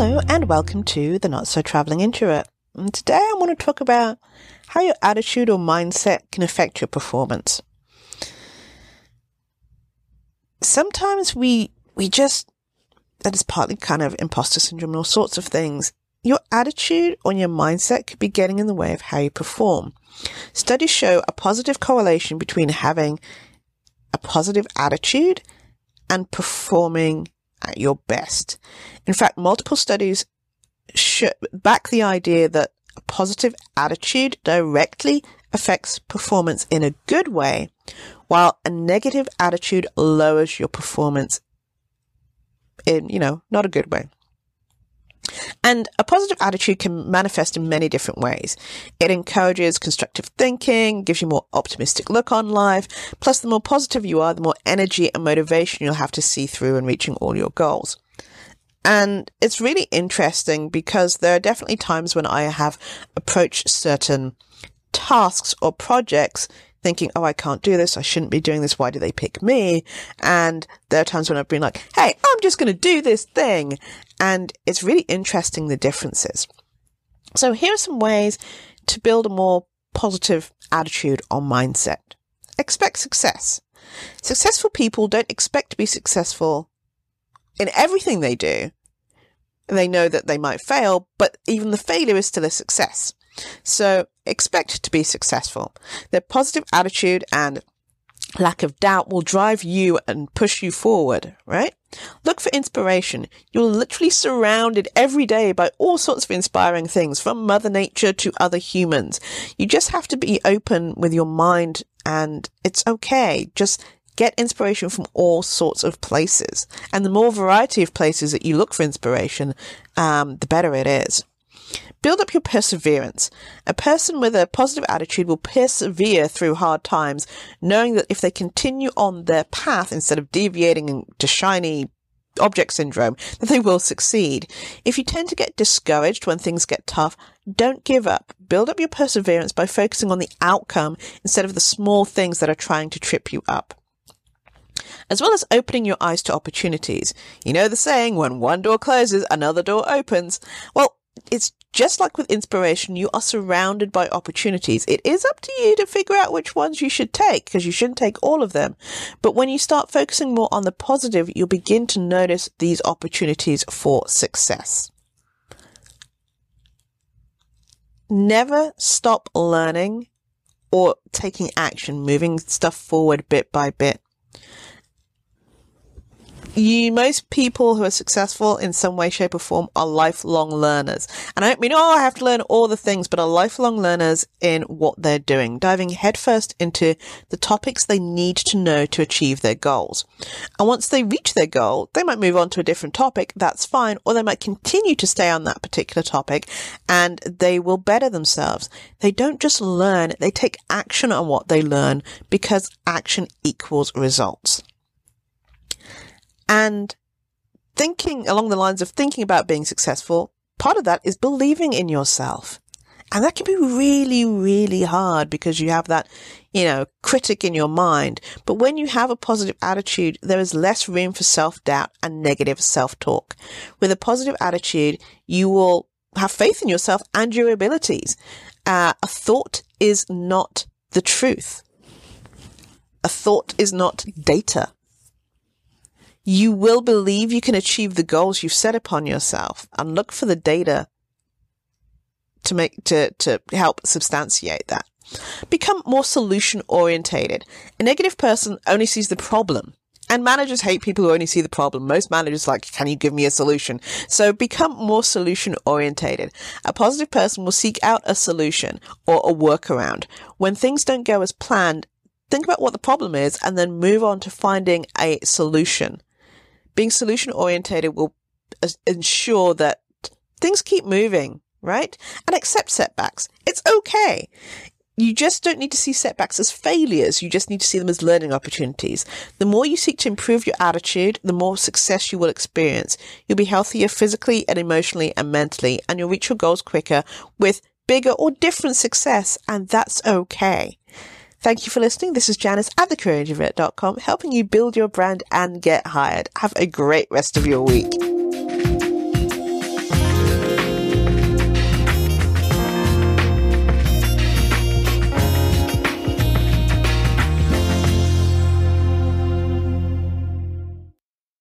and welcome to the Not So Traveling Introvert. And today I want to talk about how your attitude or mindset can affect your performance. Sometimes we we just that is partly kind of imposter syndrome and all sorts of things. Your attitude or your mindset could be getting in the way of how you perform. Studies show a positive correlation between having a positive attitude and performing at your best. In fact, multiple studies back the idea that a positive attitude directly affects performance in a good way, while a negative attitude lowers your performance in, you know, not a good way. And a positive attitude can manifest in many different ways. It encourages constructive thinking, gives you more optimistic look on life. Plus, the more positive you are, the more energy and motivation you'll have to see through in reaching all your goals. And it's really interesting because there are definitely times when I have approached certain tasks or projects thinking, oh, I can't do this. I shouldn't be doing this. Why do they pick me? And there are times when I've been like, hey, I'm just going to do this thing. And it's really interesting the differences. So here are some ways to build a more positive attitude or mindset. Expect success. Successful people don't expect to be successful in everything they do. They know that they might fail, but even the failure is still a success. So expect to be successful. Their positive attitude and lack of doubt will drive you and push you forward, right? Look for inspiration. You're literally surrounded every day by all sorts of inspiring things from Mother Nature to other humans. You just have to be open with your mind and it's okay. Just get inspiration from all sorts of places. And the more variety of places that you look for inspiration, um, the better it is. Build up your perseverance. A person with a positive attitude will persevere through hard times, knowing that if they continue on their path instead of deviating into shiny object syndrome, that they will succeed. If you tend to get discouraged when things get tough, don't give up. Build up your perseverance by focusing on the outcome instead of the small things that are trying to trip you up as well as opening your eyes to opportunities. You know the saying, when one door closes, another door opens. Well, it's just like with inspiration, you are surrounded by opportunities. It is up to you to figure out which ones you should take because you shouldn't take all of them. But when you start focusing more on the positive, you'll begin to notice these opportunities for success. Never stop learning or taking action, moving stuff forward bit by bit you, most people who are successful in some way, shape or form are lifelong learners. And I don't mean, oh, I have to learn all the things, but are lifelong learners in what they're doing, diving headfirst into the topics they need to know to achieve their goals. And once they reach their goal, they might move on to a different topic. That's fine. Or they might continue to stay on that particular topic and they will better themselves. They don't just learn, they take action on what they learn because action equals results. And thinking along the lines of thinking about being successful, part of that is believing in yourself. And that can be really, really hard because you have that, you know, critic in your mind. But when you have a positive attitude, there is less room for self doubt and negative self talk. With a positive attitude, you will have faith in yourself and your abilities. Uh, a thought is not the truth. A thought is not data you will believe you can achieve the goals you've set upon yourself and look for the data to make, to, to help substantiate that. Become more solution orientated. A negative person only sees the problem. And managers hate people who only see the problem. Most managers like, can you give me a solution? So become more solution orientated. A positive person will seek out a solution or a workaround. When things don't go as planned, think about what the problem is and then move on to finding a solution being solution orientated will ensure that things keep moving, right? And accept setbacks. It's okay. You just don't need to see setbacks as failures. You just need to see them as learning opportunities. The more you seek to improve your attitude, the more success you will experience. You'll be healthier physically and emotionally and mentally, and you'll reach your goals quicker with bigger or different success, and that's okay. Thank you for listening. This is Janice at thecareerintrovert.com, helping you build your brand and get hired. Have a great rest of your week.